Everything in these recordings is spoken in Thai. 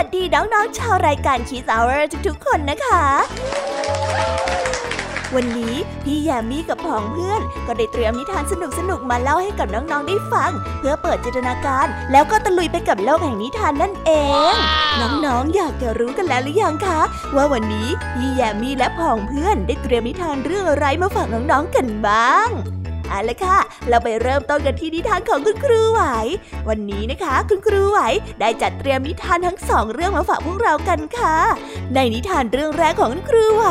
วัสดีน้องๆชาวรายการ Kiss Hour ทุกๆคนนะคะ วันนี้พี่แยมมี่กับผองเพื่อน ก็ได้เตรียมนิทานสนุกๆมาเล่าให้กับน้องๆได้ฟัง เพื่อเปิดจินตนาการ แล้วก็ตะลุยไปกับโลกแห่งนิทานนั่นเองน้องๆอยากจะรู้กันแล้วหรือยังคะ ว่าวันนี้พี่แยมมี่และผองเพื่อนได้เตรียมนิทานเรื่องอะไรมาฝากน้องๆกันบ้าง เอาละค่ะ เราไปเริ่มต้นกันที่นิทานของคุณครูไหว วันนี้นะคะ คุณครูไหวได้จัดเตรียมนิทานทั้งสองเรื่องมาฝากพวกเรากันค่ะ ในนิทานเรื่องแรกของคุณครูไหว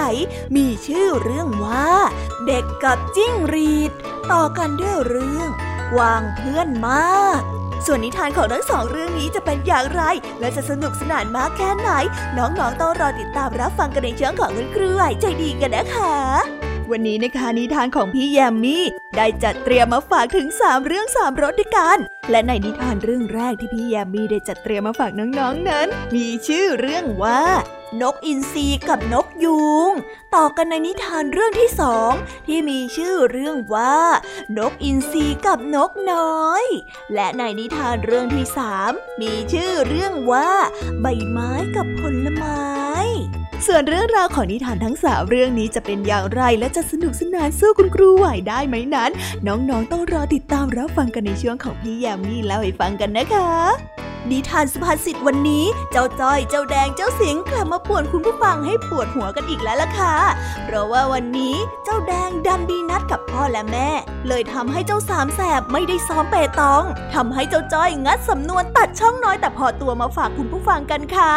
มีชื่อเรื่องว่า เด็กกับจิ้งหรีด ต่อกันด้วยเรื่องวางเพื่อนมากส่วนนิทานของทั้งสองเรื่องนี้จะเป็นอย่างไร และจะสนุกสนานมากแค่ไหน น้องๆต้องรอติดตามรับฟังกันในช่องของคุณครูไหวใจดีกันนะคะ วันนี้นะคะนิทานของพี่แยมมี่ได้จัดเตรียมมาฝากถึง 3 เรื่อง3รสด้วยกัน และในนิทานเรื่องแรกที่พี่แยมมี่ได้จัดเตรียมมาฝากน้องๆนนั้น มีชื่อเรื่องว่านกอินทรีกับนกยูงต่อกันในนิทานเรื่องที่สองที่มีชื่อเรื่องว่า นกอินทรีกับนกน้อย และในนิทานเรื่องที่สามมีชื่อเรื่องว่า ใบไม้กับผลไม้ ส่วนเรื่องราวของนิทานทั้งสามเรื่องนี้จะเป็นอย่างไรและจะสนุกสนานสู้คุณครูไหวได้ไหมนั้น น้องๆต้องรอติดตามรับฟังกันในช่วงของพี่ยามีเล่าให้ฟังกันนะคะ นิทานสุภาษิตวันนี้ เจ้าจ้อย เจ้าแดง เจ้าสิงกลับมาป่วนคุณผู้ฟังให้ปวดหัวกันอีกแล้วล่ะค่ะ เพราะว่าวันนี้เจ้าแดงดันมีนัดกับพ่อและแม่ เลยทำให้เจ้าสามแสบไม่ได้ซ้อมเปตองทำให้เจ้าจ้อยงัดสำนวนตัดช่องน้อยแต่พอตัวมาฝากคุณผู้ฟังกันค่ะ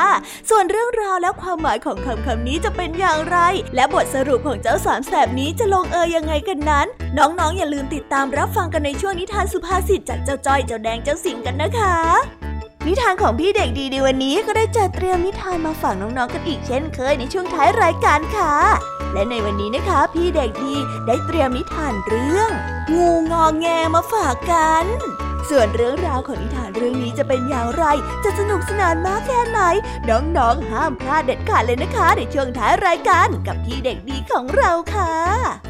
ส่วนเรื่องราวและความหมายของคำคำนี้จะเป็นอย่างไร และบทสรุปของเจ้าสามแสบนี้จะลงเอยยังไงกันนั้น น้องๆอย่าลืมติดตามรับฟังกันในช่วงนิทานสุภาษิตจากเจ้าจ้อยเจ้าแดงเจ้าสิงกันนะคะ นิทานของพี่เด็กดีในวันนี้ก็ได้จัดเตรียมนิทานมาฝากน้องๆกันอีกเช่นเคยในช่วงท้ายรายการค่ะ และในวันนี้นะคะ พี่เด็กดีได้เตรียมนิทานเรื่อง งูงอแงมาฝากกัน ส่วนเรื่องราวของนิทานเรื่องนี้จะเป็นอย่างไร จะสนุกสนานมากแค่ไหน น้องๆห้ามพลาดเด็ดขาดเลยนะคะในช่วงท้ายรายการกับพี่เด็กดีของเราค่ะ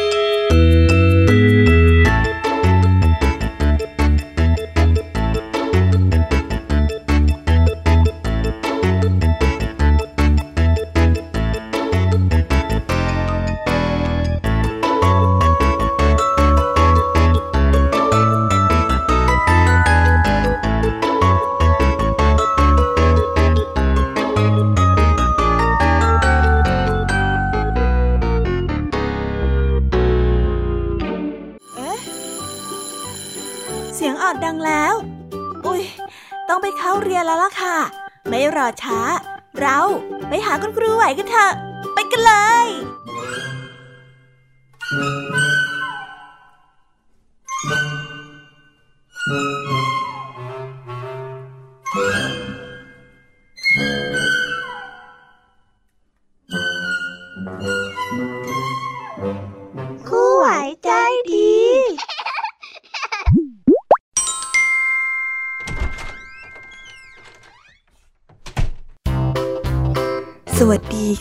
หาคุณครูไหวกันเถอะ ไปกันเลย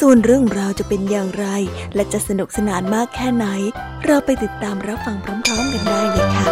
ส่วนเรื่องราวจะเป็นอย่างไร และจะสนุกสนานมากแค่ไหน เราไปติดตามรับฟังพร้อมๆกันได้เลยค่ะ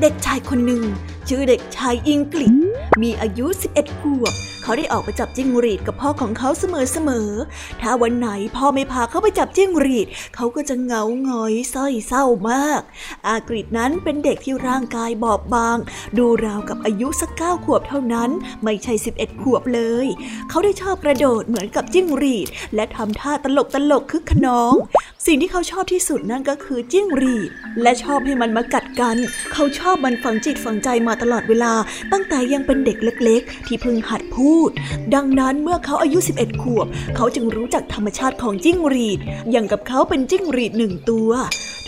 เด็กชายคนหนึ่งชื่อเด็กชายอิงกฤษมีอายุ 11 ขวบ เขาได้ออกไปจับจิ้งหรีดกับพ่อของเขาเสมอๆ ถ้าวันไหนพ่อไม่พาเขาไปจับจิ้งหรีด เขาก็จะเหงาหงอยส้อยเศร้ามาก อากฤษนั้นเป็นเด็กที่ร่างกายบอบบาง ดูราวกับอายุสักเก้าขวบเท่านั้น ไม่ใช่ 11 ขวบเลย เขาได้ชอบกระโดดเหมือนกับจิ้งหรีด และทำท่าตลกตลกคึกขนอง สิ่งที่เขาชอบที่สุดนั่นก็คือจิ้งหรีด และชอบให้มันมากัดกัน เขาชอบมันฝังจิตฝังใจมาตลอดเวลา ตั้งแต่ยังเป็นเด็กเล็ก ๆ ที่เพิ่งหัดพูดดังนั้นเมื่อเขาอายุ 11 ขวบ เขาจึงรู้จักธรรมชาติของจิ้งหรีด อย่างกับเขาเป็นจิ้งหรีดหนึ่งตัว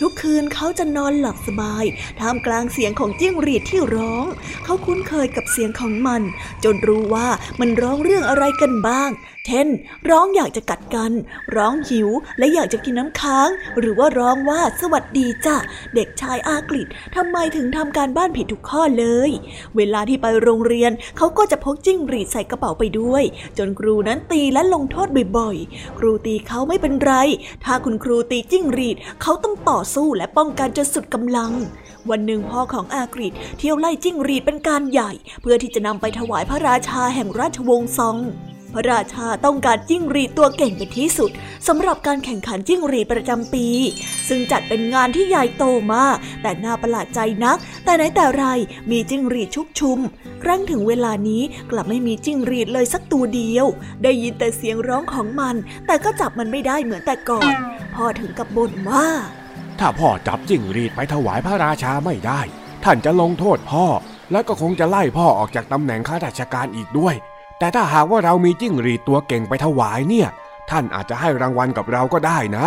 ทุกคืนเขาจะนอนหลับสบาย ท่ามกลางเสียงของจิ้งหรีดที่ร้อง เขาคุ้นเคยกับเสียงของมัน จนรู้ว่ามันร้องเรื่องอะไรกันบ้าง เช่น ร้องอยากจะกัดกัน ร้องหิวและอยากจะกินน้ำค้าง หรือว่าร้องว่าสวัสดีจ้ะเด็กชายอากฤษทำไมถึงทำการบ้านผิดทุกข้อเลย เวลาที่ไปโรงเรียนเขาก็จะพกจิ้งหรีดใส่กระเป๋าไปด้วย จนครูนั้นตีและลงโทษบ่อยๆ ครูตีเขาไม่เป็นไร ถ้าคุณครูตีจิ้งหรีดเขาต้องต่อสู้และป้องกันจนสุดกำลัง วันหนึ่งพ่อของอากฤษเที่ยวไล่จิ้งหรีดเป็นการใหญ่ เพื่อที่จะนำไปถวายพระราชาแห่งราชวงศ์ซอง พระราชาต้องการจิ้งหรีดตัวเก่งเป็นที่สุดสำหรับการแข่งขันจิ้งหรีดประจำปี ซึ่งจัดเป็นงานที่ใหญ่โตมาก แต่น่าประหลาดใจนัก แต่ไหนแต่ไรมีจิ้งหรีดชุกชุม ครั้งถึงเวลานี้กลับไม่มีจิ้งหรีดเลยสักตัวเดียว ได้ยินแต่เสียงร้องของมัน แต่ก็จับมันไม่ได้เหมือนแต่ก่อน พ่อถึงกับบ่นว่า ถ้าพ่อจับจิ้งหรีดไปถวายพระราชาไม่ได้ ท่านจะลงโทษพ่อและก็คงจะไล่พ่อออกจากตำแหน่งข้าราชการอีกด้วย แต่ถ้าหากว่าเรามีจิ้งหรีดตัวเก่งไปถวายเนี่ย ท่านอาจจะให้รางวัลกับเราก็ได้นะ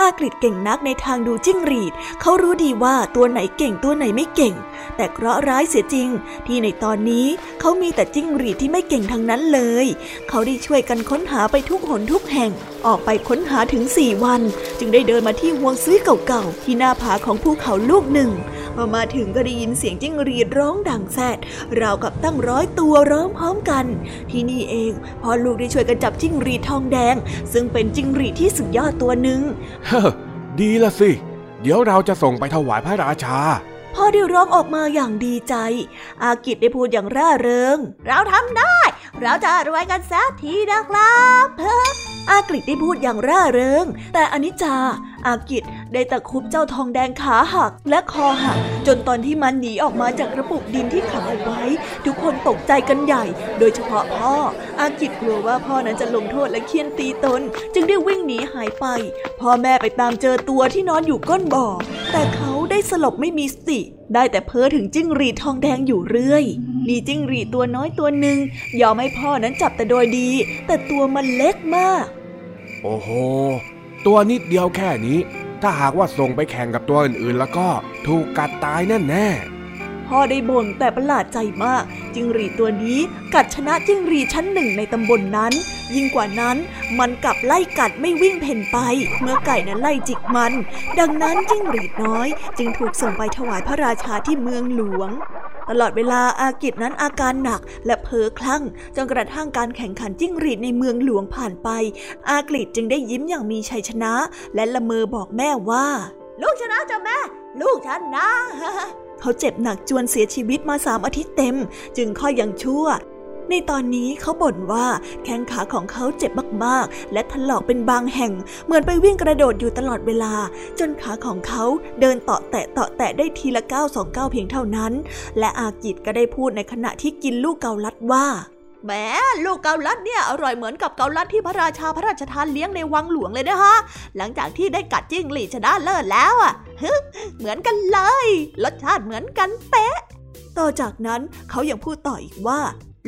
อากฤษเก่งนักในทางดูจิ้งหรีด เขารู้ดีว่าตัวไหนเก่งตัวไหนไม่เก่ง แต่เคราะร้ายเสียจริง ที่ในตอนนี้เขามีแต่จิ้งหรีดที่ไม่เก่งทั้งนั้นเลย เขาได้ช่วยกันค้นหาไปทุกหนทุกแห่ง ออกไปค้นหาถึงสี่วัน จึงได้เดินมาที่ห่วงซื้อเก่าๆที่หน้าผาของภูเขาลูกหนึ่งพอมาถึงก็ได้ยินเสียงจิ้งหรีดร้องดังแซดราวกับตั้งร้อยตัวร้องพร้อมกัน ที่นี่เองพอลูกได้ช่วยกันจับจิ้งหรีดทองแดง ซึ่งเป็นจิ้งหรีดที่สุดยอดตัวหนึ่งเฮ้ดีละสิ เดี๋ยวเราจะส่งไปถวายพระราชา พ่อได้ร้องออกมาอย่างดีใจ อากิจได้พูดอย่างร่าเริง เราทำได้ เราจะรวยกันสักทีนะครับ อากิจได้พูดอย่างร่าเริง แต่อนิจจา อากิจได้ตะคุบเจ้าทองแดงขาหักและคอหัก จนตอนที่มันหนีออกมาจากกระปุกดินที่ขังเอาไว้ ทุกคนตกใจกันใหญ่ โดยเฉพาะพ่อ อากิจกลัวว่าพ่อนั้นจะลงโทษและเคี่ยนตีตน จึงได้วิ่งหนีหายไป พ่อแม่ไปตามเจอตัวที่นอนอยู่ก้นบ่อ แต่เขาได้สลบไม่มีสติ ได้แต่เพ้อถึงจิ้งหรีดทองแดงอยู่เรื่อยมีจิ้งหรีดตัวน้อยตัวหนึ่งยอมให้พ่อนั้นจับแต่โดยดี แต่ตัวมันเล็กมาก โอ้โห ตัวนิดเดียวแค่นี้ ถ้าหากว่าส่งไปแข่งกับตัวอื่นๆ แล้วก็ถูกกัดตายแน่แน่พ่อได้บ่นแต่ประหลาดใจมาก จิ้งหรีตัวนี้กัดชนะจิ้งหรีชั้นหนึ่งในตำบลนนั้น ยิ่งกว่านั้นมันกลับไล่กัดไม่วิ่งเพ่นไป เมื่อไก่นั้นไล่จิกมัน ดังนั้นจิ้งหรีน้อย จึงถูกส่งไปถวายพระราชาที่เมืองหลวง ตลอดเวลาอากิจนั้นอาการหนักและเพ้อคลั่งจนกระทั่งการแข่งขันจิ้งหรีดในเมืองหลวงผ่านไป อากิจจึงได้ยิ้มอย่างมีชัยชนะ และละเมอบอกแม่ว่า ลูกชนะจ้ะแม่ ลูกชนะเขาเจ็บหนักจวนเสียชีวิตมาสามอาทิตย์เต็ม จึงค่อยยังชั่ว ในตอนนี้เขาบ่นว่าแข้งขาของเขาเจ็บมากๆ และถลอกเป็นบางแห่ง เหมือนไปวิ่งกระโดดอยู่ตลอดเวลา จนขาของเขาเดินเตาะแตะเตาะแตะได้ทีละก้าวสองก้าวเพียงเท่านั้น และอากิจก็ได้พูดในขณะที่กินลูกเกาลัดว่าแหมลูกเกาลัดเนี่ยอร่อยเหมือนกับเกาลัดที่พระราชาพระราชทานเลี้ยงในวังหลวงเลยนะฮะหลังจากที่ได้กัดจิ้งหรีดชนะเลิศแล้วอะเหมือนกันเลย รสชาติเหมือนกันเป๊ะ ต่อจากนั้นเขายังพูดต่ออีกว่า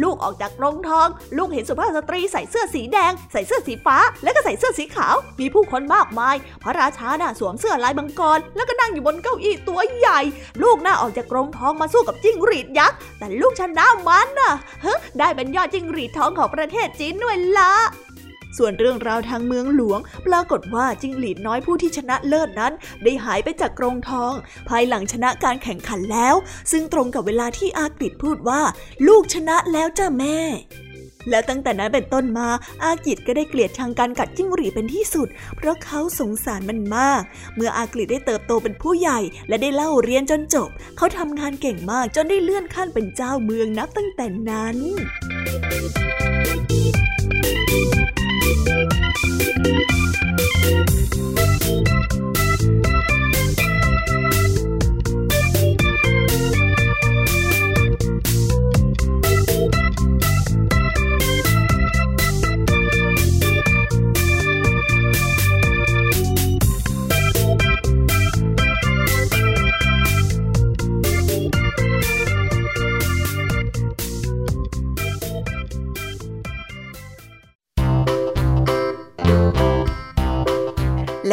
ลูกออกจากกรงทอง ลูกเห็นสุภาพสตรีใส่เสื้อสีแดง ใส่เสื้อสีฟ้า และก็ใส่เสื้อสีขาว มีผู้คนมากมาย พระราชาน่ะสวมเสื้อลายมังกร แล้วก็นั่งอยู่บนเก้าอี้ตัวใหญ่ ลูกน่าออกจากกรงทองมาสู้กับจิ้งหรีดยักษ์ แต่ลูกชนะมันน่ะเฮ้ได้เป็นยอดจิ้งหรีดทองของประเทศจีนด้วยละ ส่วนเรื่องราวทางเมืองหลวง ปรากฏว่าจิ้งหรีดน้อยผู้ที่ชนะเลิศนั้น ได้หายไปจากกรงทอง ภายหลังชนะการแข่งขันแล้ว ซึ่งตรงกับเวลาที่อากฤษพูดว่า ลูกชนะแล้วจ้าแม่แล้วตั้งแต่นั้นเป็นต้นมา อากิตก็ได้เกลียดชังการกัดจิ้งหรีเป็นที่สุด เพราะเขาสงสารมันมาก เมื่ออากิตได้เติบโตเป็นผู้ใหญ่ และได้เล่าเรียนจนจบ เขาทำงานเก่งมากจนได้เลื่อนขั้นเป็นเจ้าเมืองนับตั้งแต่นั้น แล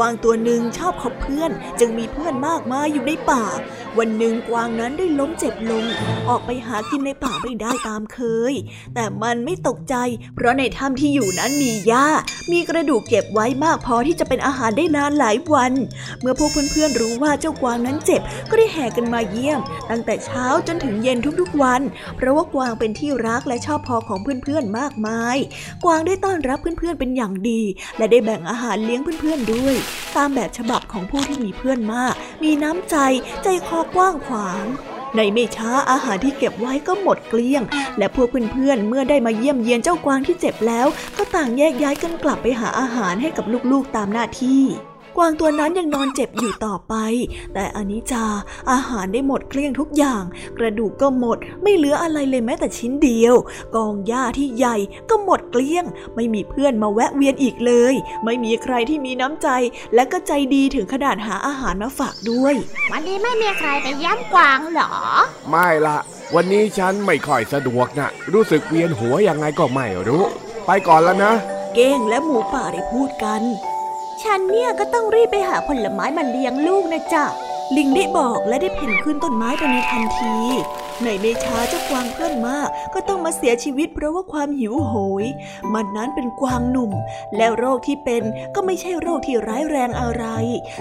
วางตัวหนึ่งชอบคบเพื่อน จึงมีเพื่อนมากมายอยู่ในป่า วันหนึ่งกวางนั้นได้ล้มเจ็บลง ออกไปหากินในป่าไม่ได้ตามเคย แต่มันไม่ตกใจ เพราะในถ้ำที่อยู่นั้นมีหญ้า มีกระดูกเก็บไว้มากพอที่จะเป็นอาหารได้นานหลายวัน เมื่อพวกเพื่อนๆรู้ว่าเจ้ากวางนั้นเจ็บก็ได้แห่กันมาเยี่ยม ตั้งแต่เช้าจนถึงเย็นทุกๆวัน เพราะว่ากวางเป็นที่รักและชอบพอของเพื่อนๆมากมาย กวางได้ต้อนรับเพื่อนๆเป็นอย่างดี และได้แบ่งอาหารเลี้ยงเพื่อนๆด้วยตามแบบฉบับของผู้ที่มีเพื่อนมาก มีน้ำใจ ใจคอกว้างขวางในไม่ช้าอาหารที่เก็บไว้ก็หมดเกลี้ยง และพวกเพื่อนๆเมื่อได้มาเยี่ยมเยียนเจ้ากวางที่เจ็บแล้ว ก็ต่างแยกย้ายกันกลับไปหาอาหารให้กับลูกๆตามหน้าที่ วางตัวนั้นยังนอนเจ็บอยู่ต่อไป แต่อนิจาอาหารได้หมดเกลี้ยงทุกอย่าง กระดูกก็หมด ไม่เหลืออะไรเลยแม้แต่ชิ้นเดียว กองหญ้าที่ใหญ่ก็หมดเกลี้ยง ไม่มีเพื่อนมาแวะเวียนอีกเลย ไม่มีใครที่มีน้ำใจและก็ใจดีถึงขนาดหาอาหารมาฝากด้วย วันนี้ไม่มีใครไปย้ำกวางหรอ ไม่ละวันนี้ฉันไม่ค่อยสะดวกนะรู้สึกเวียนหัวยังไงก็ไม่รู้ ไปก่อนแล้วนะ เก้งและหมูป่าได้พูดกัน ฉันเนี่ยก็ต้องรีบไปหาผลไม้มาเลี้ยงลูกนะจ๊ะ ลิงได้บอกและได้เพ่นขึ้นต้นไม้ไปในทันที ในไม่ช้าเจ้ากวางเพื่อนมากก็ต้องมาเสียชีวิตเพราะว่าความหิวโหย มันนั้นเป็นกวางหนุ่ม แล้วโรคที่เป็นก็ไม่ใช่โรคที่ร้ายแรงอะไร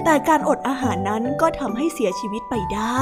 แต่การอดอาหารนั้นก็ทำให้เสียชีวิตไปได้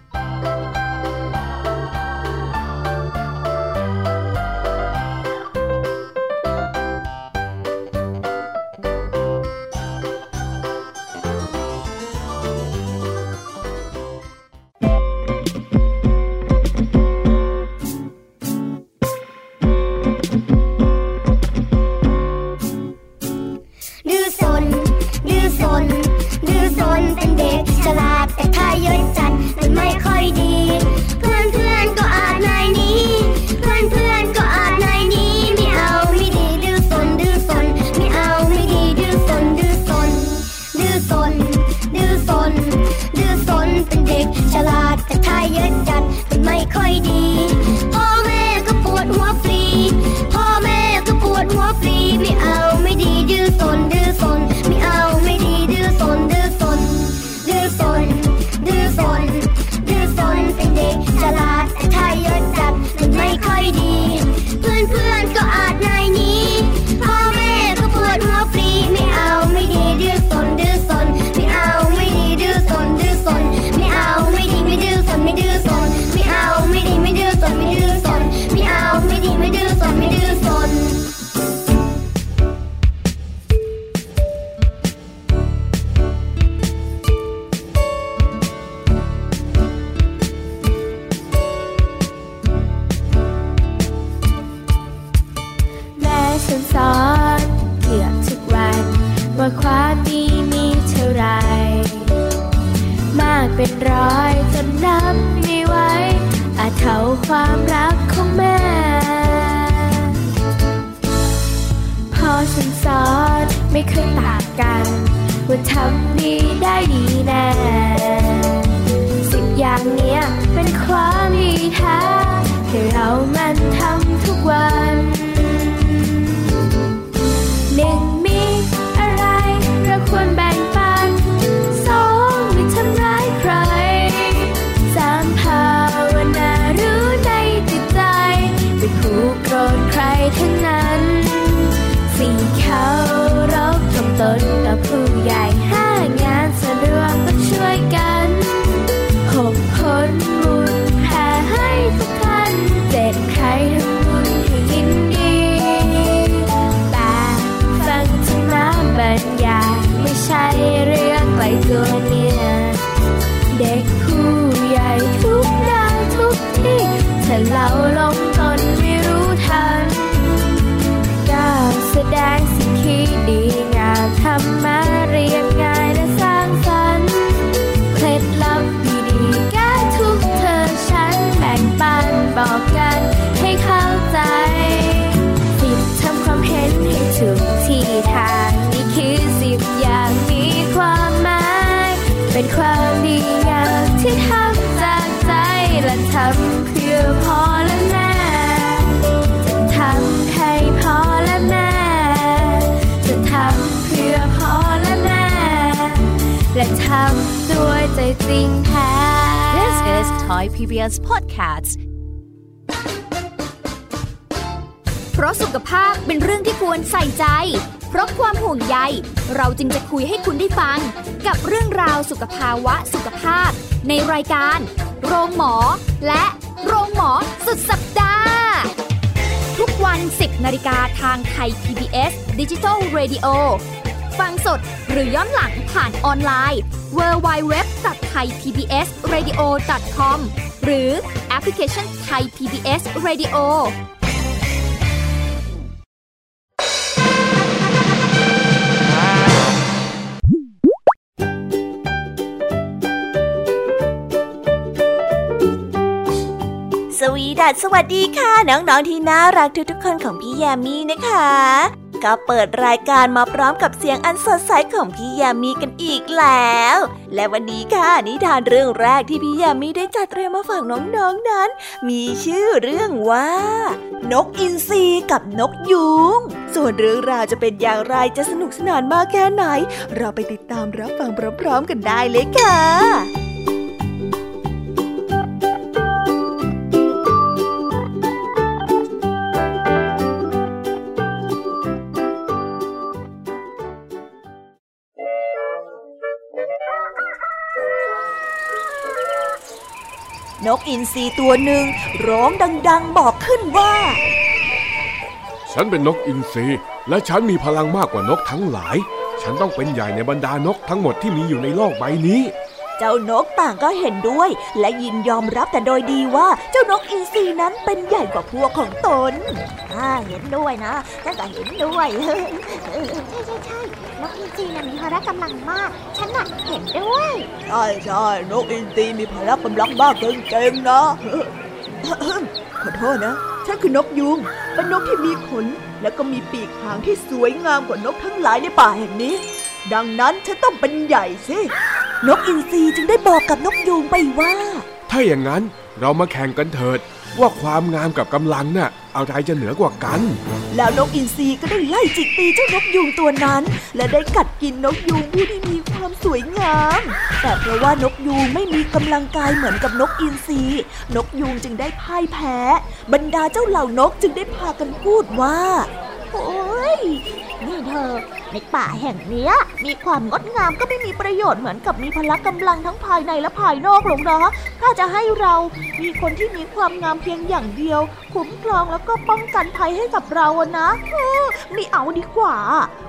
ฉันสอนเกือบทุกวัน ว่าความดีมีเท่าไร มากเป็นร้อยจนนับไม่ไหวอาจเท่าความรักของแม่ พอฉันสอนไม่เคยต่างกัน ว่าทำดีได้ดีแน่สิ่งอย่างเนี้ยเป็นความดีแท้ให้เรามันทำทุกวัน ควรแบ่งปันสองไม่ทำร้ายใครสามภาวนารู้ในจิตใจไม่ผูกโกรธใครทั้งนั้น สี่เขารบทำตนกับผู้ รรมะเรียบง่ายและสร้างสรรค์เคล็ดลับดีๆแก้ทุกเธอฉันแบ่งปันบอกกันให้เข้าใจสิบทำความเห็นให้ถูกที่ทางนี่คือสิบอย่างมีความหมายเป็นความดีงามที่ทำจากใจและทำเพื่อ ด้วยใจจริงแท้ This is Thai PBS Podcast เพราะสุขภาพเป็นเรื่องที่ควรใส่ใจ เพราะความห่วงใย เราจึงจะคุยให้คุณได้ฟัง กับเรื่องราวสุขภาวะสุขภาพ ในรายการ โรงหมอ และโรงหมอสุดสัปดาห์ ทุกวัน 10นาฬิกาทางไทย PBS Digital Radio ฟังสด หรือย้อนหลังผ่านออนไลน์ www.thaipbsradio.com หรือแอปพลิเคชัน Thai PBS Radio สวีดัสสวัสดีค่ะ น้อง ๆ ที่น่ารักทุกๆคนของพี่แยมมี่นะคะ ก็เปิดรายการมาพร้อมกับเสียงอันสดใสของพี่ยมมี่กันอีกแล้ว และวันนี้ค่ะนิทานเรื่องแรกที่พี่ยมมี่ได้จัดเตรียมมาฝากน้องๆนนั้น มีชื่อเรื่องว่า นกอินทรีกับนกยูงส่วนเรื่องราวจะเป็นอย่างไรจะสนุกสนานมากแค่ไหน เราไปติดตามรับฟังพร้อมๆกันได้เลยค่ะ กอินทรีตัวหนึ่งร้องดัง ๆ บอกขึ้นว่า ฉันเป็นนกอินทรีและฉันมีพลังมากกว่านกทั้งหลาย ฉันต้องเป็นใหญ่ในบรรดานกทั้งหมดที่มีอยู่ในโลกใบนี้ เจ้านกต่างก็เห็นด้วย และยินยอมรับแต่โดยดีว่าเจ้านกอินทรีนั้นเป็นใหญ่กว่าพวกของตนอ่าเห็นด้วยนะฉันก็เห็นด้วยใช่ใช่ใช่นกอินทรีน่ะมีพละกำลังมาก ฉันน่ะเห็นด้วยใช่ใช่นกอินทรีมีพละกำลังมากเก่งๆนะขอโทษนะฉันคือนกยุง เป็นนกที่มีขน และก็มีปีกหางที่สวยงามกว่านกทั้งหลายในป่าแห่งนี้ ดังนั้นฉันต้องเป็นใหญ่สิ นกอินทรีจึงได้บอกกับนกยูงไปว่า ถ้าอย่างนั้นเรามาแข่งกันเถิด ว่าความงามกับกำลังน่ะอะไรจะเหนือกว่ากัน แล้วนกอินทรีก็ได้ไล่จิกตีเจ้านกยูงตัวนั้น และได้กัดกินนกยูงผู้ที่มีความสวยงาม แต่เพราะว่านกยูงไม่มีกำลังกายเหมือนกับนกอินทรีนกยูงจึงได้พ่ายแพ้ บรรดาเจ้าเหล่านกจึงได้พากันพูดว่า โอ้ย นี่เธอ ในป่าแห่งเนี้ย มีความงดงามก็ไม่มีประโยชน์เหมือนกับมีพละกำลังทั้งภายในและภายนอกหรอกนะถ้าจะให้เรามีคนที่มีความงามเพียงอย่างเดียว คุ้มครองแล้วก็ป้องกันภัยให้กับเราอะนะไม่เอาดีกว่า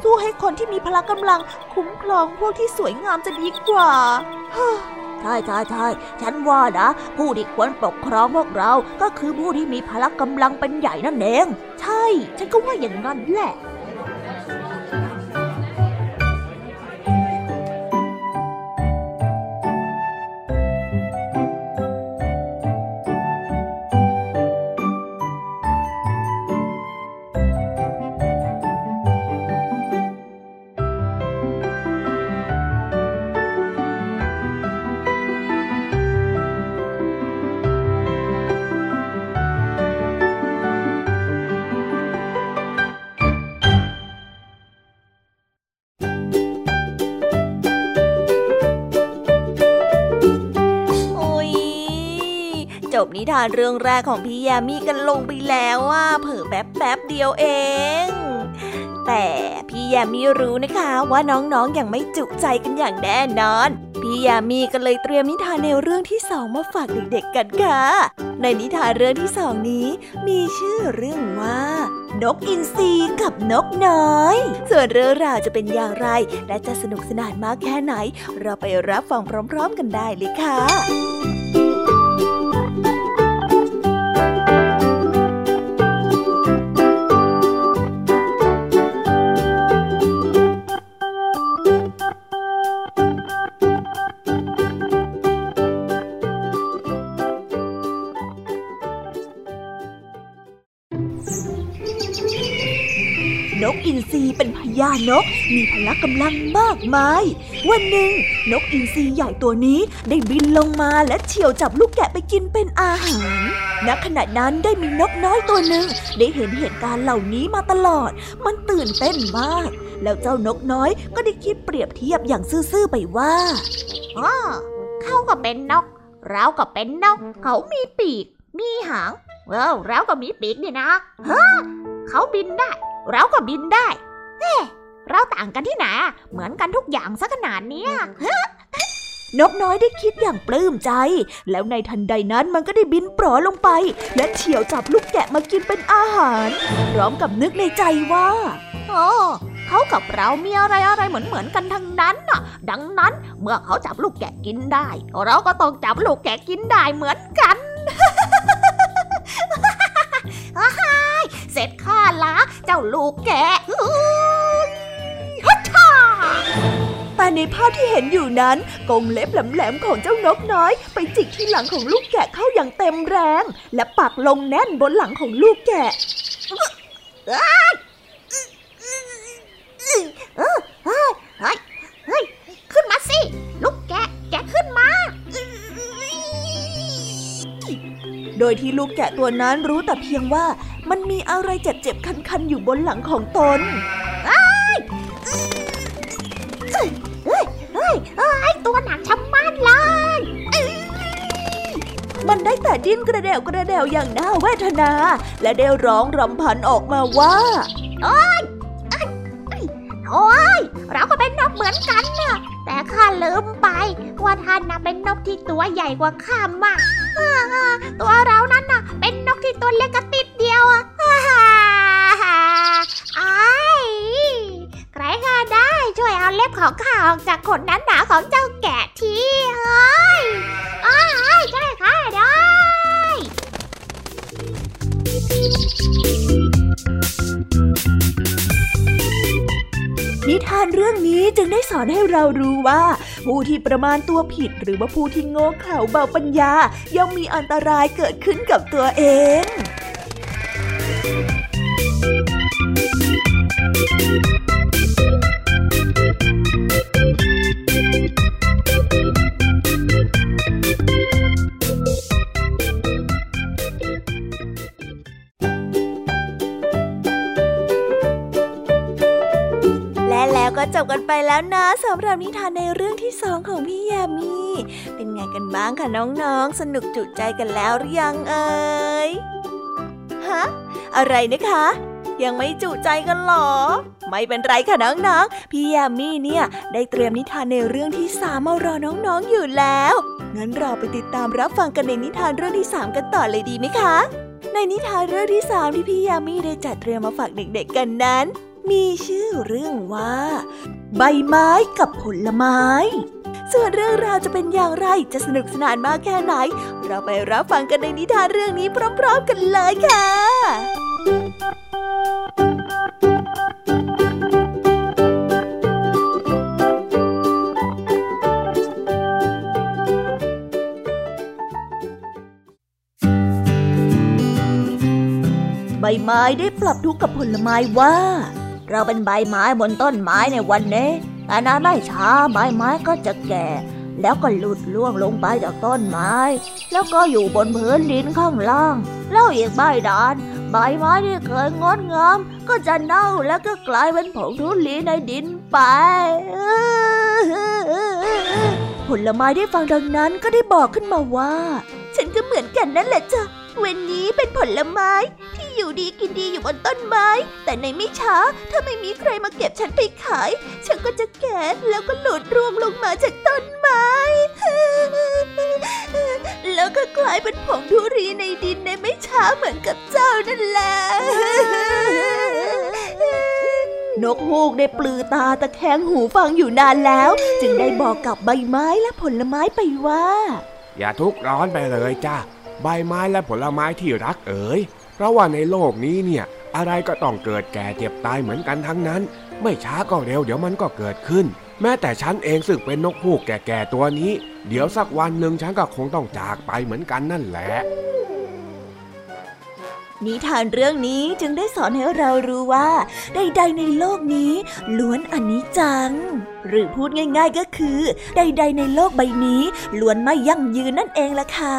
สู้ให้คนที่มีพละกำลัง คุ้มครองพวกที่สวยงามจะดีกว่าเฮ้ ใช่ใช่ใช่ฉันว่านะ ผู้ที่ควรปกครองพวกเราก็คือผู้ที่มีพละกำลังเป็นใหญ่นั่นเอง ใช่ ฉันก็ว่าอย่างนั้นแหละ นิทานเรื่องแรกของพี่ยามีกันลงไปแล้วอะเผอแป๊บแป๊บเดียวเอง แต่พี่ยามีรู้นะคะว่าน้องๆออย่างไม่จุใจกันอย่างแน่นอน พี่ยามีก็เลยเตรียมนิทานแนวเรื่องที่สองมาฝากเด็กๆกันค่ะ ในนิทานเรื่องที่สองนี้ มีชื่อเรื่องว่านกอินทรีกับนกน้อย ส่วนเรื่องราวจะเป็นอย่างไร และจะสนุกสนานมากแค่ไหน เราไปรับฟังพร้อม ๆ กันได้เลยค่ะานกมีพละกำลังมากมาย วันหนึ่ง นกอินทรีใหญ่ตัวนี้ได้บินลงมาและเฉี่ยวจับลูกแกะไปกินเป็นอาหาร ณ ขณะนั้นได้มีนกน้อยตัวหนึ่ง ได้เห็นเหตุการณ์เหล่านี้มาตลอด มันตื่นเต้นมาก แล้วเจ้านกน้อยก็ได้คิดเปรียบเทียบอย่างซื่อๆไปว่าอ๋อเขาก็เป็นนก เราก็เป็นนก เขามีปีก มีหางเออเราก็มีปีกนี่นะฮะเขาบินได้ เราก็บินได้เฮ้ เราต่างกันที่ไหนอะเหมือนกันทุกอย่างซะขนาดเนี้ยนกน้อยได้คิดอย่างปลื้มใจ แล้วในทันใดนั้นมันก็ได้บินปลอลงไป และเฉี่ยวจับลูกแกะมากินเป็นอาหาร พร้อมกับนึกในใจว่าโอ้เขากับเรามีอะไรอะไรเหมือนเหมือนกันทั้งนั้นน่ะ ดังนั้นเมื่อเขาจับลูกแกะกินได้ เราก็ต้องจับลูกแกะกินได้เหมือนกันอ้ายเสร็จข้าละเจ้าลูกแกะอื้อฮัชชา แต่ในภาพที่เห็นอยู่นั้นกรงเล็บแหลมๆของเจ้านกน้อย ไปจิกที่หลังของลูกแกะเข้าอย่างเต็มแรง และปักลงแน่นบนหลังของลูกแกะเออเฮ้ยเฮ้ยเฮ้ยขึ้นมาสิ ลูกแกะ แกะขึ้นมา โดยที่ลูกแกะตัวนั้นรู้แต่เพียงว่ามันมีอะไรเจ็บๆคันๆอยู่บนหลังของตนเฮ้ ยเฮ้ยเฮ้ยเฮ้ยตัวหนักชะมัดเลยมันได้แต่ดิ้นกระเดวกระเดวอย่างน่าเวทนา และได้ร้องรำพันออกมาว่าโอ้ยโอ้ยเราก็เป็นนกเหมือนกันน่ะแต่ข้าลืมไป ว่าท่านนะเป็นนกที่ตัวใหญ่กว่าข้ามากตัวเรานั้นน่ะเป็นนกที่ตัวเล็กกระติดเดียวอะ อ้ายใครก็ได้ช่วยเอาเล็บของข้าออกจากขนนั้นหนาของเจ้าแกะทีเฮ้ยอ้ายช่วยข้าด้นิทานเรื่องนี้จึงได้สอนให้เรารู้ว่า ผู้ที่ประมาณตัวผิดหรือว่าผู้ที่โง่เขลาเบาปัญญาย่อมมีอันตรายเกิดขึ้นกับตัวเอง「 และแล้วก็จบกันไปแล้วนะสำหรับนิทานในเรื่องที่สองของพี่ยามีเป็นไงกันบ้างคะน้องๆ สนุกจุใจกันแล้วหรือยังเอ่ยฮะอะไรนะคะ ยังไม่จุใจกันหรอ ไม่เป็นไรค่ะน้องๆ พี่ยามีเนี่ยได้เตรียมนิทานในเรื่องที่สามมารอน้องๆอยู่แล้ว งั้นเราไปติดตามรับฟังกันในนิทานเรื่องที่สามกันต่อเลยดีไหมคะ ในนิทานเรื่องที่สามที่พี่ยามีได้จัดเตรียมมาฝากเด็กๆกันนั้น มีชื่อเรื่องว่า ใบไม้กับผลไม้ส่วนเรื่องราวจะเป็นอย่างไรจะสนุกสนานมากแค่ไหน เราไปรับฟังกันในนิทานเรื่องนี้พร้อม ๆ กันเลยค่ะ ใบไม้ได้ปรับทุกข์กับผลไม้ว่า เราเป็นใบไม้บนต้นไม้ในวันนี้แต่นานไม่ช้าใบไม้ก็จะแก่ แล้วก็หลุดล่วงลงไปจากต้นไม้ แล้วก็อยู่บนพื้นดินข้างล่าง แล้วอีกใบดานใบไม้ที่เคยงดงาม ก็จะเน่าแล้วก็กลายเป็นผงทุลีในดินไป ผลไม้ได้ฟังดังนั้นก็ได้บอกขึ้นมาว่า ฉันก็เหมือนกันนั่นแหละจ้ะวันนี้เป็นผลไม้ที่ อยู่ดีกินดีอยู่บนต้นไม้ แต่ในไม่ช้าถ้าไม่มีใครมาเก็บฉันไปขาย ฉันก็จะแก่แล้วก็หลุดร่วงลงมาจากต้นไม้ แล้วก็กลายเป็นผงทุรีในดินในไม่ช้าเหมือนกับเจ้านั่นแหละนกฮูกได้ปลือตาตะแคงหูฟังอยู่นานแล้ว จึงได้บอกกับใบไม้และผลไม้ไปว่า อย่าทุกข์ร้อนไปเลยจ้าใบไม้และผลไม้ที่รักเอ๋ย เพราะว่าในโลกนี้เนี่ยอะไรก็ต้องเกิดแก่เจ็บตายเหมือนกันทั้งนั้น ไม่ช้าก็เร็วเดี๋ยวมันก็เกิดขึ้น แม้แต่ฉันเองซึ่งเป็นนกฮูกแก่ๆตัวนี้ เดี๋ยวสักวันหนึ่งฉันก็คงต้องจากไปเหมือนกันนั่นแหละนิทานเรื่องนี้จึงได้สอนให้เรารู้ว่า ใด ๆ ในโลกนี้ล้วนอนิจจัง หรือพูดง่าย ๆก็คือ ใด ๆ ในโลกใบนี้ล้วนไม่ยั่งยืนนั่นเองล่ะค่ะ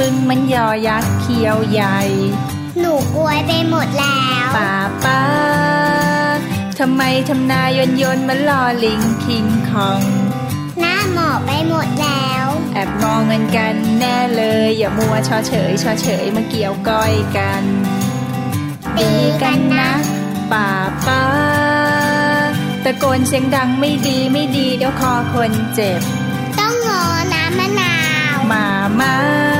บึงบึงมันยอยักษ์เขียวใหญ่ หนูกลวยไปหมดแล้วป้าป้าทำไมทำนายนยนมันลอลิงคิงคองหน้าหมอบไปหมดแล้ว แอบมองเงินกันแน่เลย อย่ามัวชอเฉยชอเฉยมาเกี่ยวก้อยกัน ตีกันนะป้าป้าตะโกนเสียงดังไม่ดีไม่ดีเดี๋ยวคอคนเจ็บ ต้องงอน้ำมะนาว มามา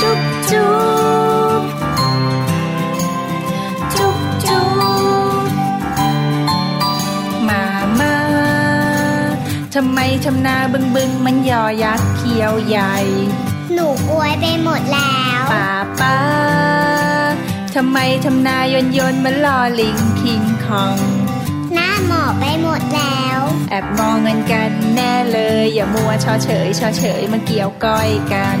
จุ๊บจุ๊บจุ๊บจุ๊บมามาทำไมทำนาบึงบึงมันยอยักษ์เขียวใหญ่ หนูกลวยไปหมดแล้วป้าป้าทำไมทำนายนยนมันลอลิงคิงคอง หน้าหมอบไปหมดแล้ว แอบมองเงินกันแน่เลย อย่ามัวชอเฉยชอเฉยมาเกี่ยวก้อยกัน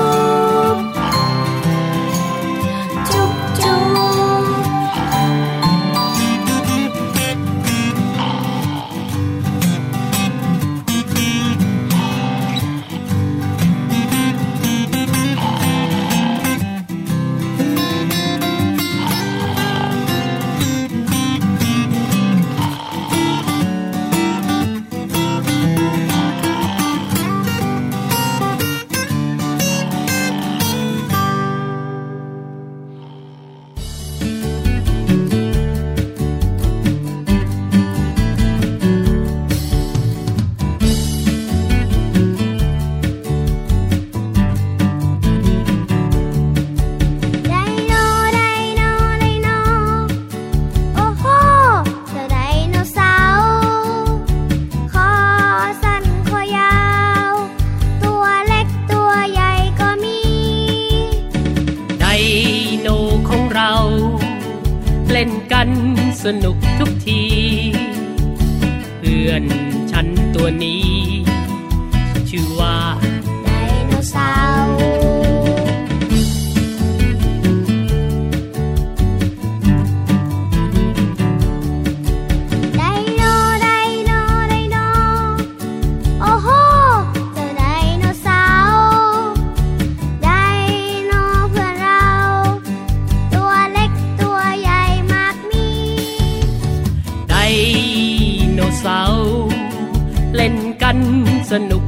กันสนุก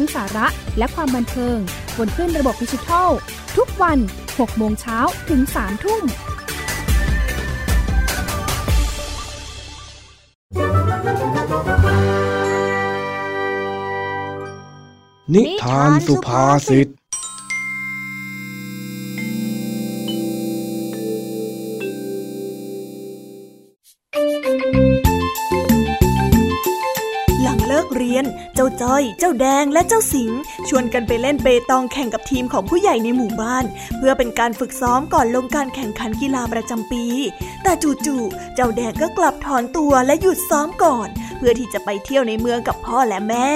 ทั้งสาระและความบันเทิง บนคลื่นระบบดิจิทัล ทุกวัน 6 โมงเช้าถึง 3 ทุ่ม นิทานสุภาษิต อย เจ้าแดงและเจ้าสิงชวนกันไปเล่นเปตองแข่งกับทีมของผู้ใหญ่ในหมู่บ้าน เพื่อเป็นการฝึกซ้อมก่อนลงการแข่งขันกีฬาประจำปี แต่จู่ๆเจ้าแดงก็กลับถอนตัวและหยุดซ้อมก่อน เพื่อที่จะไปเที่ยวในเมืองกับพ่อและแม่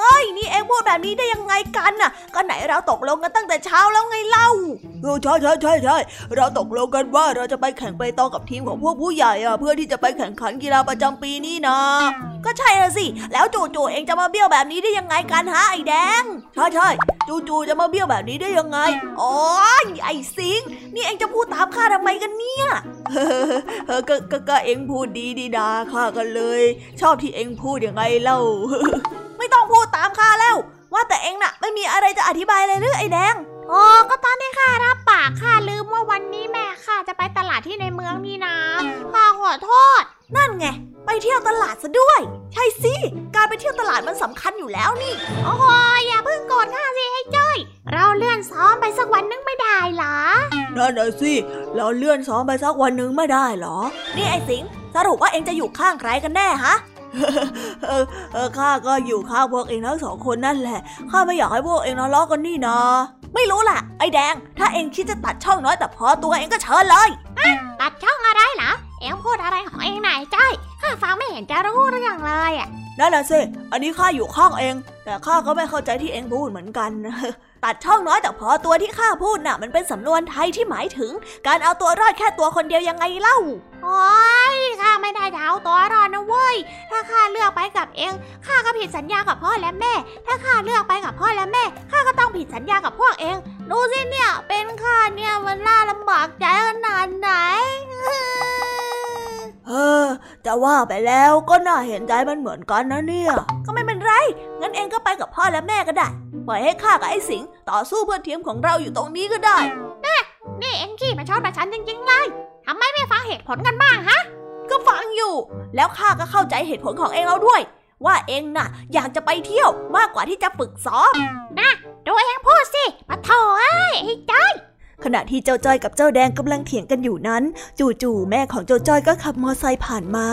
ฮ้ยนี่เองพูดแบบนี้ได้ยังไงกันน่ะ ก็ไหนเราตกลงกันตั้งแต่เช้าแล้วไงเล่าเออใช่ใช่ใช่ใช่เราตกลงกันว่าเราจะไปแข่งไปตองกับทีมของพวกผู้ใหญ่อะเพื่อที่จะไปแข่งขันกีฬาประจำปีนี่นะ ก็ใช่ละสิแล้วจู่ๆเองจะมาเบี้ยวแบบนี้ได้ยังไงกันฮะไอ้แดงใช่ใช่จู่ๆจะมาเบี้ยวแบบนี้ได้ยังไงอ๋อไอ้สิงนี่เองจะพูดตามข้าข้าทำไมกันเนี่ยเออก็ก็ก็เอ็งพูดดีดีดาข้ากันเลย ชอบที่เอ็งพูดยังไงเล่าไม่ ต้องพูดตามข้าแล้ว ว่าแต่เอ็งน่ะ ไม่มีอะไรจะอธิบายเลยหรือไอ้แดงโอ้ก็ตอนที่ข้ารับปากข้าลืมว่าวันนี้แม่ข้าจะไปตลาดที่ในเมืองนี่นะข้าขอโทษ นั่นไง ไปเที่ยวตลาดซะด้วย ใช่สิ การไปเที่ยวตลาดมันสำคัญอยู่แล้วนี่ โอ้โหอย่าเพิ่งโกรธข้าสิให้จ้อย เราเลื่อนซ้อมไปสักวันนึงไม่ได้หรอนั่นน่ะสิ เราเลื่อนซ้อมไปสักวันหนึ่งไม่ได้เหรอ นี่ไอ้สิง สรุปว่าเองจะอยู่ข้างใครกันแน่ฮะเออเออ ข้าก็อยู่ข้างพวกเองทั้งสองคนนั่นแหละ ข้าไม่อยากให้พวกเองทะเลาะกันนี่นะ ไม่รู้ล่ะ ไอ้แดง ถ้าเองคิดจะตัดช่องน้อยแต่พอตัวเองก็เชิญเลย ตัดช่องอะไรเหรอ เองพูดอะไรของเองไหนจ้อย ข้าฟังไม่เห็นจะรู้เรื่องเลยอะนั่นน่ะสิ อันนี้ข้าอยู่ข้างเอง แต่ข้าก็ไม่เข้าใจที่เองพูดเหมือนกัน ตัดช่องน้อยแต่พอตัวที่ข้าพูดน่ะ มันเป็นสำนวนไทยที่หมายถึง การเอาตัวรอดแค่ตัวคนเดียวยังไงเล่า โอ้ยข้าไม่ได้จะเอาตัวรอดนะเว้ย ถ้าข้าเลือกไปกับเอง ข้าก็ผิดสัญญากับพ่อและแม่ ถ้าข้าเลือกไปกับพ่อและแม่ ข้าก็ต้องผิดสัญญากับพวกเอง ดูสิเนี่ย เป็นข้าเนี่ยมันน่าลำบากใจขนาดไหน เออจะว่าไปแล้วก็น่าเห็นใจมันเหมือนกันนะเนี่ย ก็ไม่เป็นไร งั้นเองก็ไปกับพ่อและแม่ก็ได้ ปล่อยให้ข้ากับไอ้สิงต่อสู้เพื่อทีมของเราอยู่ตรงนี้ก็ได้นี่เอ็งขี้มาชอบประชันจริงๆเลยทำไมไม่ฟังเหตุผลกันบ้างฮะ ก็ฟังอยู่ แล้วข้าก็เข้าใจเหตุผลของเองแล้วด้วย ว่าเองน่ะ อยากจะไปเที่ยวมากกว่าที่จะฝึกซ้อมดูเอ็งพูดสิปะโถเอ้ยไอ้จ้อย ขณะที่เจ้าจ้อยกับเจ้าแดงกำลังเถียงกันอยู่นั้น จู่ๆแม่ของเจ้าจ้อยก็ขับมอไซค์ผ่านมา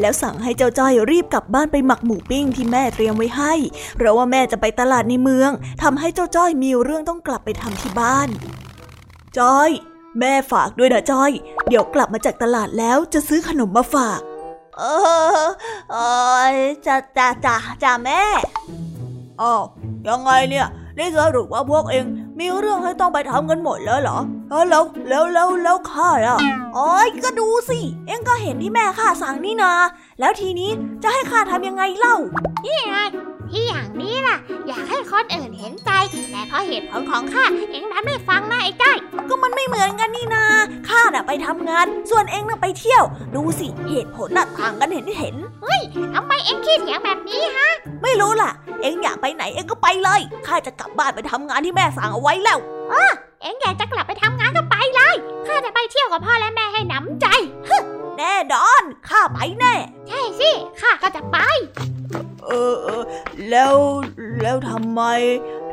แล้วสั่งให้เจ้าจ้อยรีบกลับบ้านไปหมักหมูปิ้งที่แม่เตรียมไว้ให้ เพราะว่าแม่จะไปตลาดในเมืองทำให้เจ้าจ้อยมีเรื่องต้องกลับไปทำที่บ้าน จ้อย แม่ฝากด้วยนะจ้อย เดี๋ยวกลับมาจากตลาดแล้วจะซื้อขนมมาฝากเออเออจะจะจะจะแม่อ้าวยังไงเนี่ยนี่สรุปว่าพวกเอง มีเรื่องให้ต้องไปทำกันหมดแล้วเหรอแล้วแล้วแล้วแล้วข้าล่ะโอ้ยก็ดูสิ เอ็งก็เห็นที่แม่ข้าสั่งนี่นา แล้วทีนี้จะให้ข้าทำยังไงเล่านี่ไง ที่อย่างนี้ล่ะ อยากให้คนอื่นเห็นใจ แต่เพราะเหตุผลของข้าเอ็งดันไม่ฟังนะไอ้จ้อยก็มันไม่เหมือนกันนี่นาข้าน่ะไปทำงาน ส่วนเอ็งน่ะไปเที่ยว ดูสิเหตุผลน่ะต่างกันเห็นเห็นทำไมเอ็งขี้เถียงแบบนี้ฮะ ไม่รู้ล่ะ เอ็งอยากไปไหนเอ็งก็ไปเลยข้าจะกลับบ้านไปทำงานที่แม่สั่งเอาไว้แล้วเอ็งอยากจะกลับไปทำงานก็ไปเลยข้าจะไปเที่ยวกับพ่อและแม่ให้หนำใจแน่นอนข้าไปแน่ ใช่สิข้าก็จะไป เออเออแล้วแล้วทำไม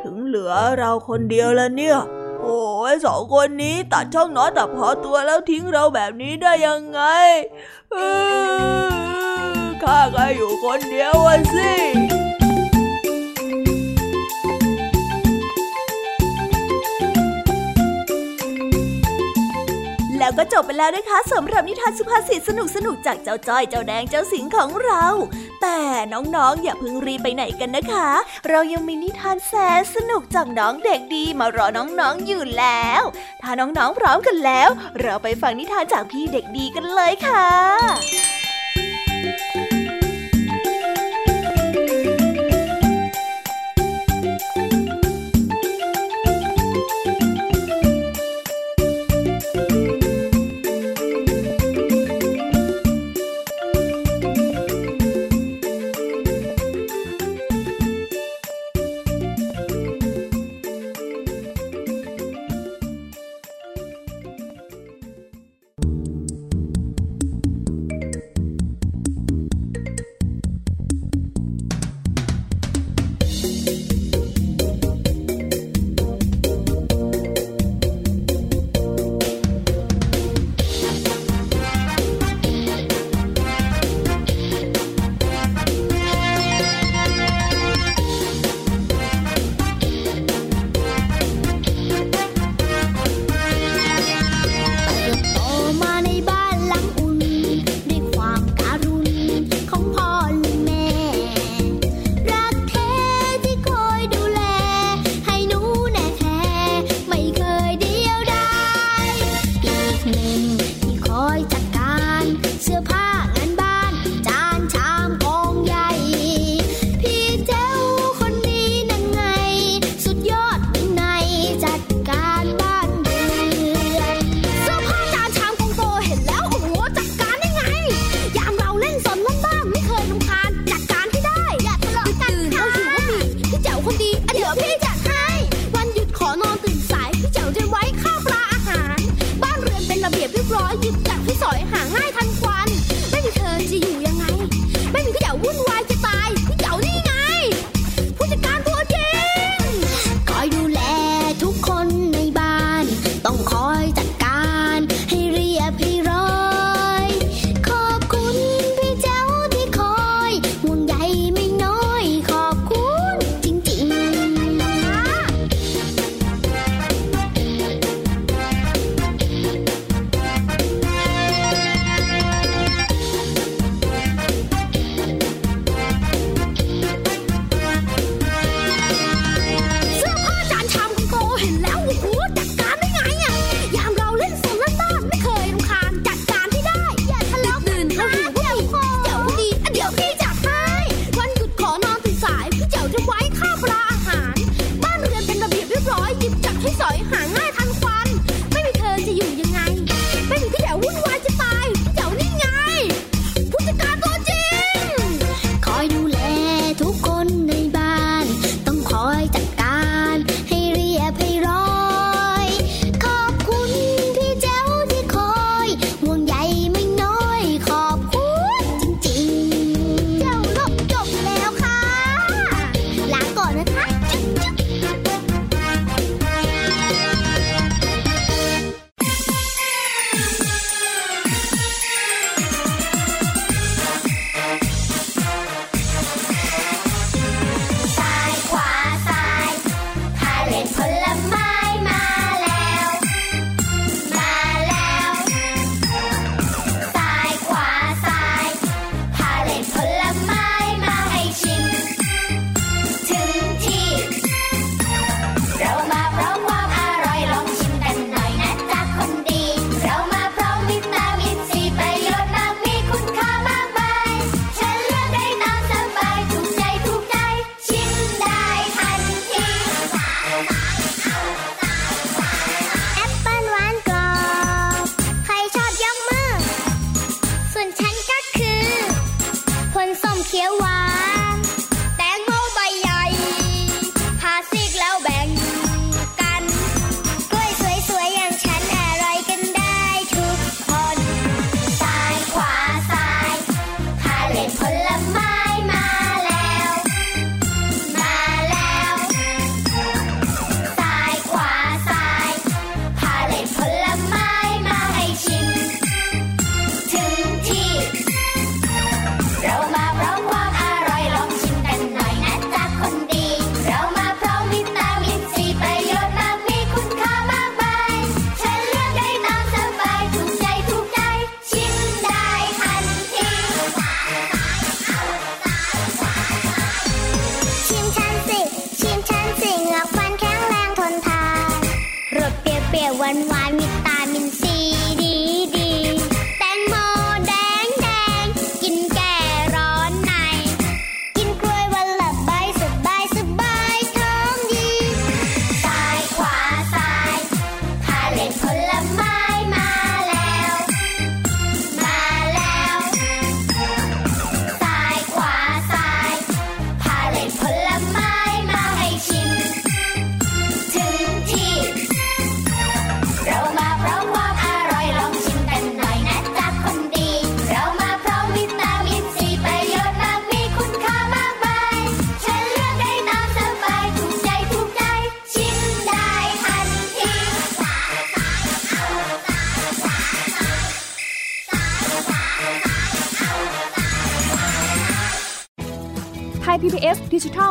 ถึงเหลือเราคนเดียวล่ะเนี่ย โอ้ยสองคนนี้ตัดช่องน้อยตัดพอตัวแล้วทิ้งเราแบบนี้ได้ยังไงข้าก็อยู่คนเดียวสิ แล้วก็จบไปแล้วนะคะสำหรับนิทานสุภาษิตสนุกสนุกๆจากเจ้าจ้อยเจ้าแดงเจ้าสิงของเรา แต่น้องๆ อย่าเพิ่งรีบไปไหนกันนะคะ เรายังมีนิทานแสนสนุกจากน้องเด็กดีมารอน้องๆอยู่แล้ว ถ้าน้องๆพร้อมกันแล้ว เราไปฟังนิทานจากพี่เด็กดีกันเลยค่ะ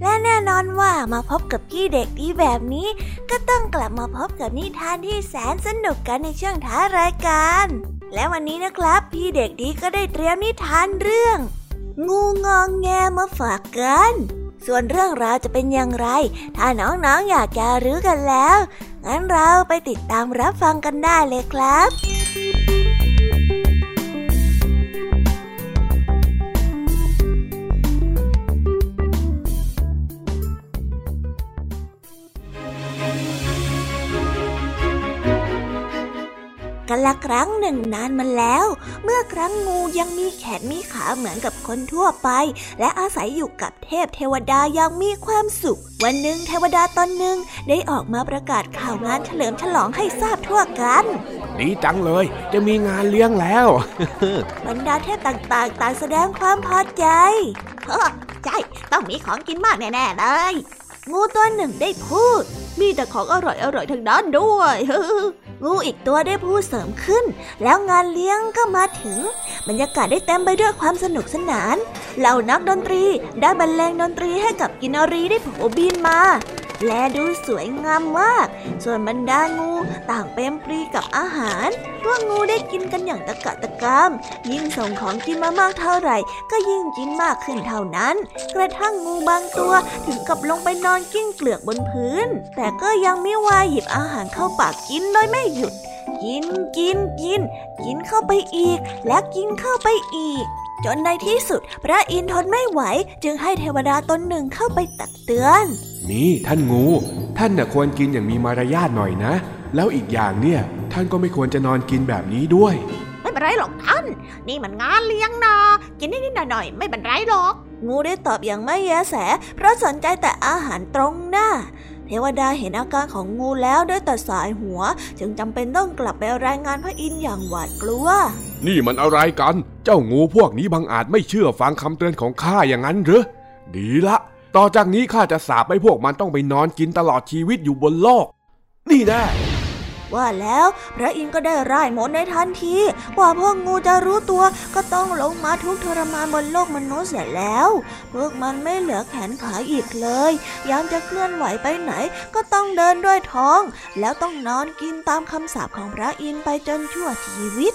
และแน่นอนว่ามาพบกับพี่เด็กดีแบบนี้ ก็ต้องกลับมาพบกับนิทานที่แสนสนุกกันในช่วงท้ารายการ และวันนี้นะครับ พี่เด็กดีก็ได้เตรียมนิทานเรื่อง งูงองแงมาฝากกัน ส่วนเรื่องราวจะเป็นอย่างไร ถ้าน้องๆอยากจะรู้กันแล้ว งั้นเราไปติดตามรับฟังกันได้เลยครับ กันละครั้งหนึ่งนานมาแล้ว เมื่อครั้งงูยังมีแขนมีขาเหมือนกับคนทั่วไป และอาศัยอยู่กับเทพเทวดาย่างมีความสุข วันหนึ่งเทวดาตนหนึ่งได้ออกมาประกาศข่าวงานเฉลิมฉลองให้ทราบทั่วกัน ดีจังเลย จะมีงานเลี้ยงแล้วบรรดาเทพต่างๆ ต่างแสดงความพอใจใช่ต้องมีของกินมากแน่ๆเลยงูตัวหนึ่งได้พูด มีแต่ของอร่อยอร่อยทั้งนั้นด้วย งูอีกตัวได้พูดเสริมขึ้น แล้วงานเลี้ยงก็มาถึง บรรยากาศได้เต็มไปด้วยความสนุกสนาน เหล่านักดนตรีได้บรรเลงดนตรีให้กับกินอรีได้โผบินมา และดูสวยงามมาก ส่วนบรรดางูต่างเต็มปรีกับอาหาร พวกงูได้กินกันอย่างตะกะตะกาม ยิ่งส่งของกินมามากเท่าไหร่ ก็ยิ่งกินมากขึ้นเท่านั้น กระทั่งงูบางตัวถึงกับลงไปนอนกิ้งเกลือกบนพื้น แต่ก็ยังไม่วายหยิบอาหารเข้าปากกินโดยไม่หยุด กินกินกิน กินเข้าไปอีก และกินเข้าไปอีก จนในที่สุด พระอินทร์ทนไม่ไหว จึงให้เทวดาตนหนึ่งเข้าไปตักเตือน นี่ท่านงู ท่านน่ะควรกินอย่างมีมารยาทหน่อยนะ แล้วอีกอย่างเนี่ย ท่านก็ไม่ควรจะนอนกินแบบนี้ด้วย ไม่เป็นไรหรอกท่าน นี่มันงานเลี้ยงนากินนิดๆหน่อยๆไม่เป็นไรหรอก งูได้ตอบอย่างไม่แยแส เพราะสนใจแต่อาหารตรงหน้า เทวดาเห็นอาการของงูแล้วด้วยแต่สายหัว จึงจำเป็นต้องกลับไปรายงานพระอินทร์อย่างหวาดกลัว นี่มันอะไรกัน เจ้างูพวกนี้บังอาจไม่เชื่อฟังคำเตือนของข้าอย่างนั้นหรือดีละ ต่อจากนี้ข้าจะสาปให้พวกมันต้องไปนอนกินตลอดชีวิตอยู่บนโลก นี่แน่ ว่าแล้วพระอินทร์ก็ได้ร่ายมนในทันที กว่าพวกงูจะรู้ตัวก็ต้องลงมาทุกทรมานบนโลกมนุษย์เสียแล้ว พวกมันไม่เหลือแขนขาอีกเลย ยามจะเคลื่อนไหวไปไหนก็ต้องเดินด้วยท้อง แล้วต้องนอนกินตามคำสาปของพระอินทร์ไปจนชั่วชีวิต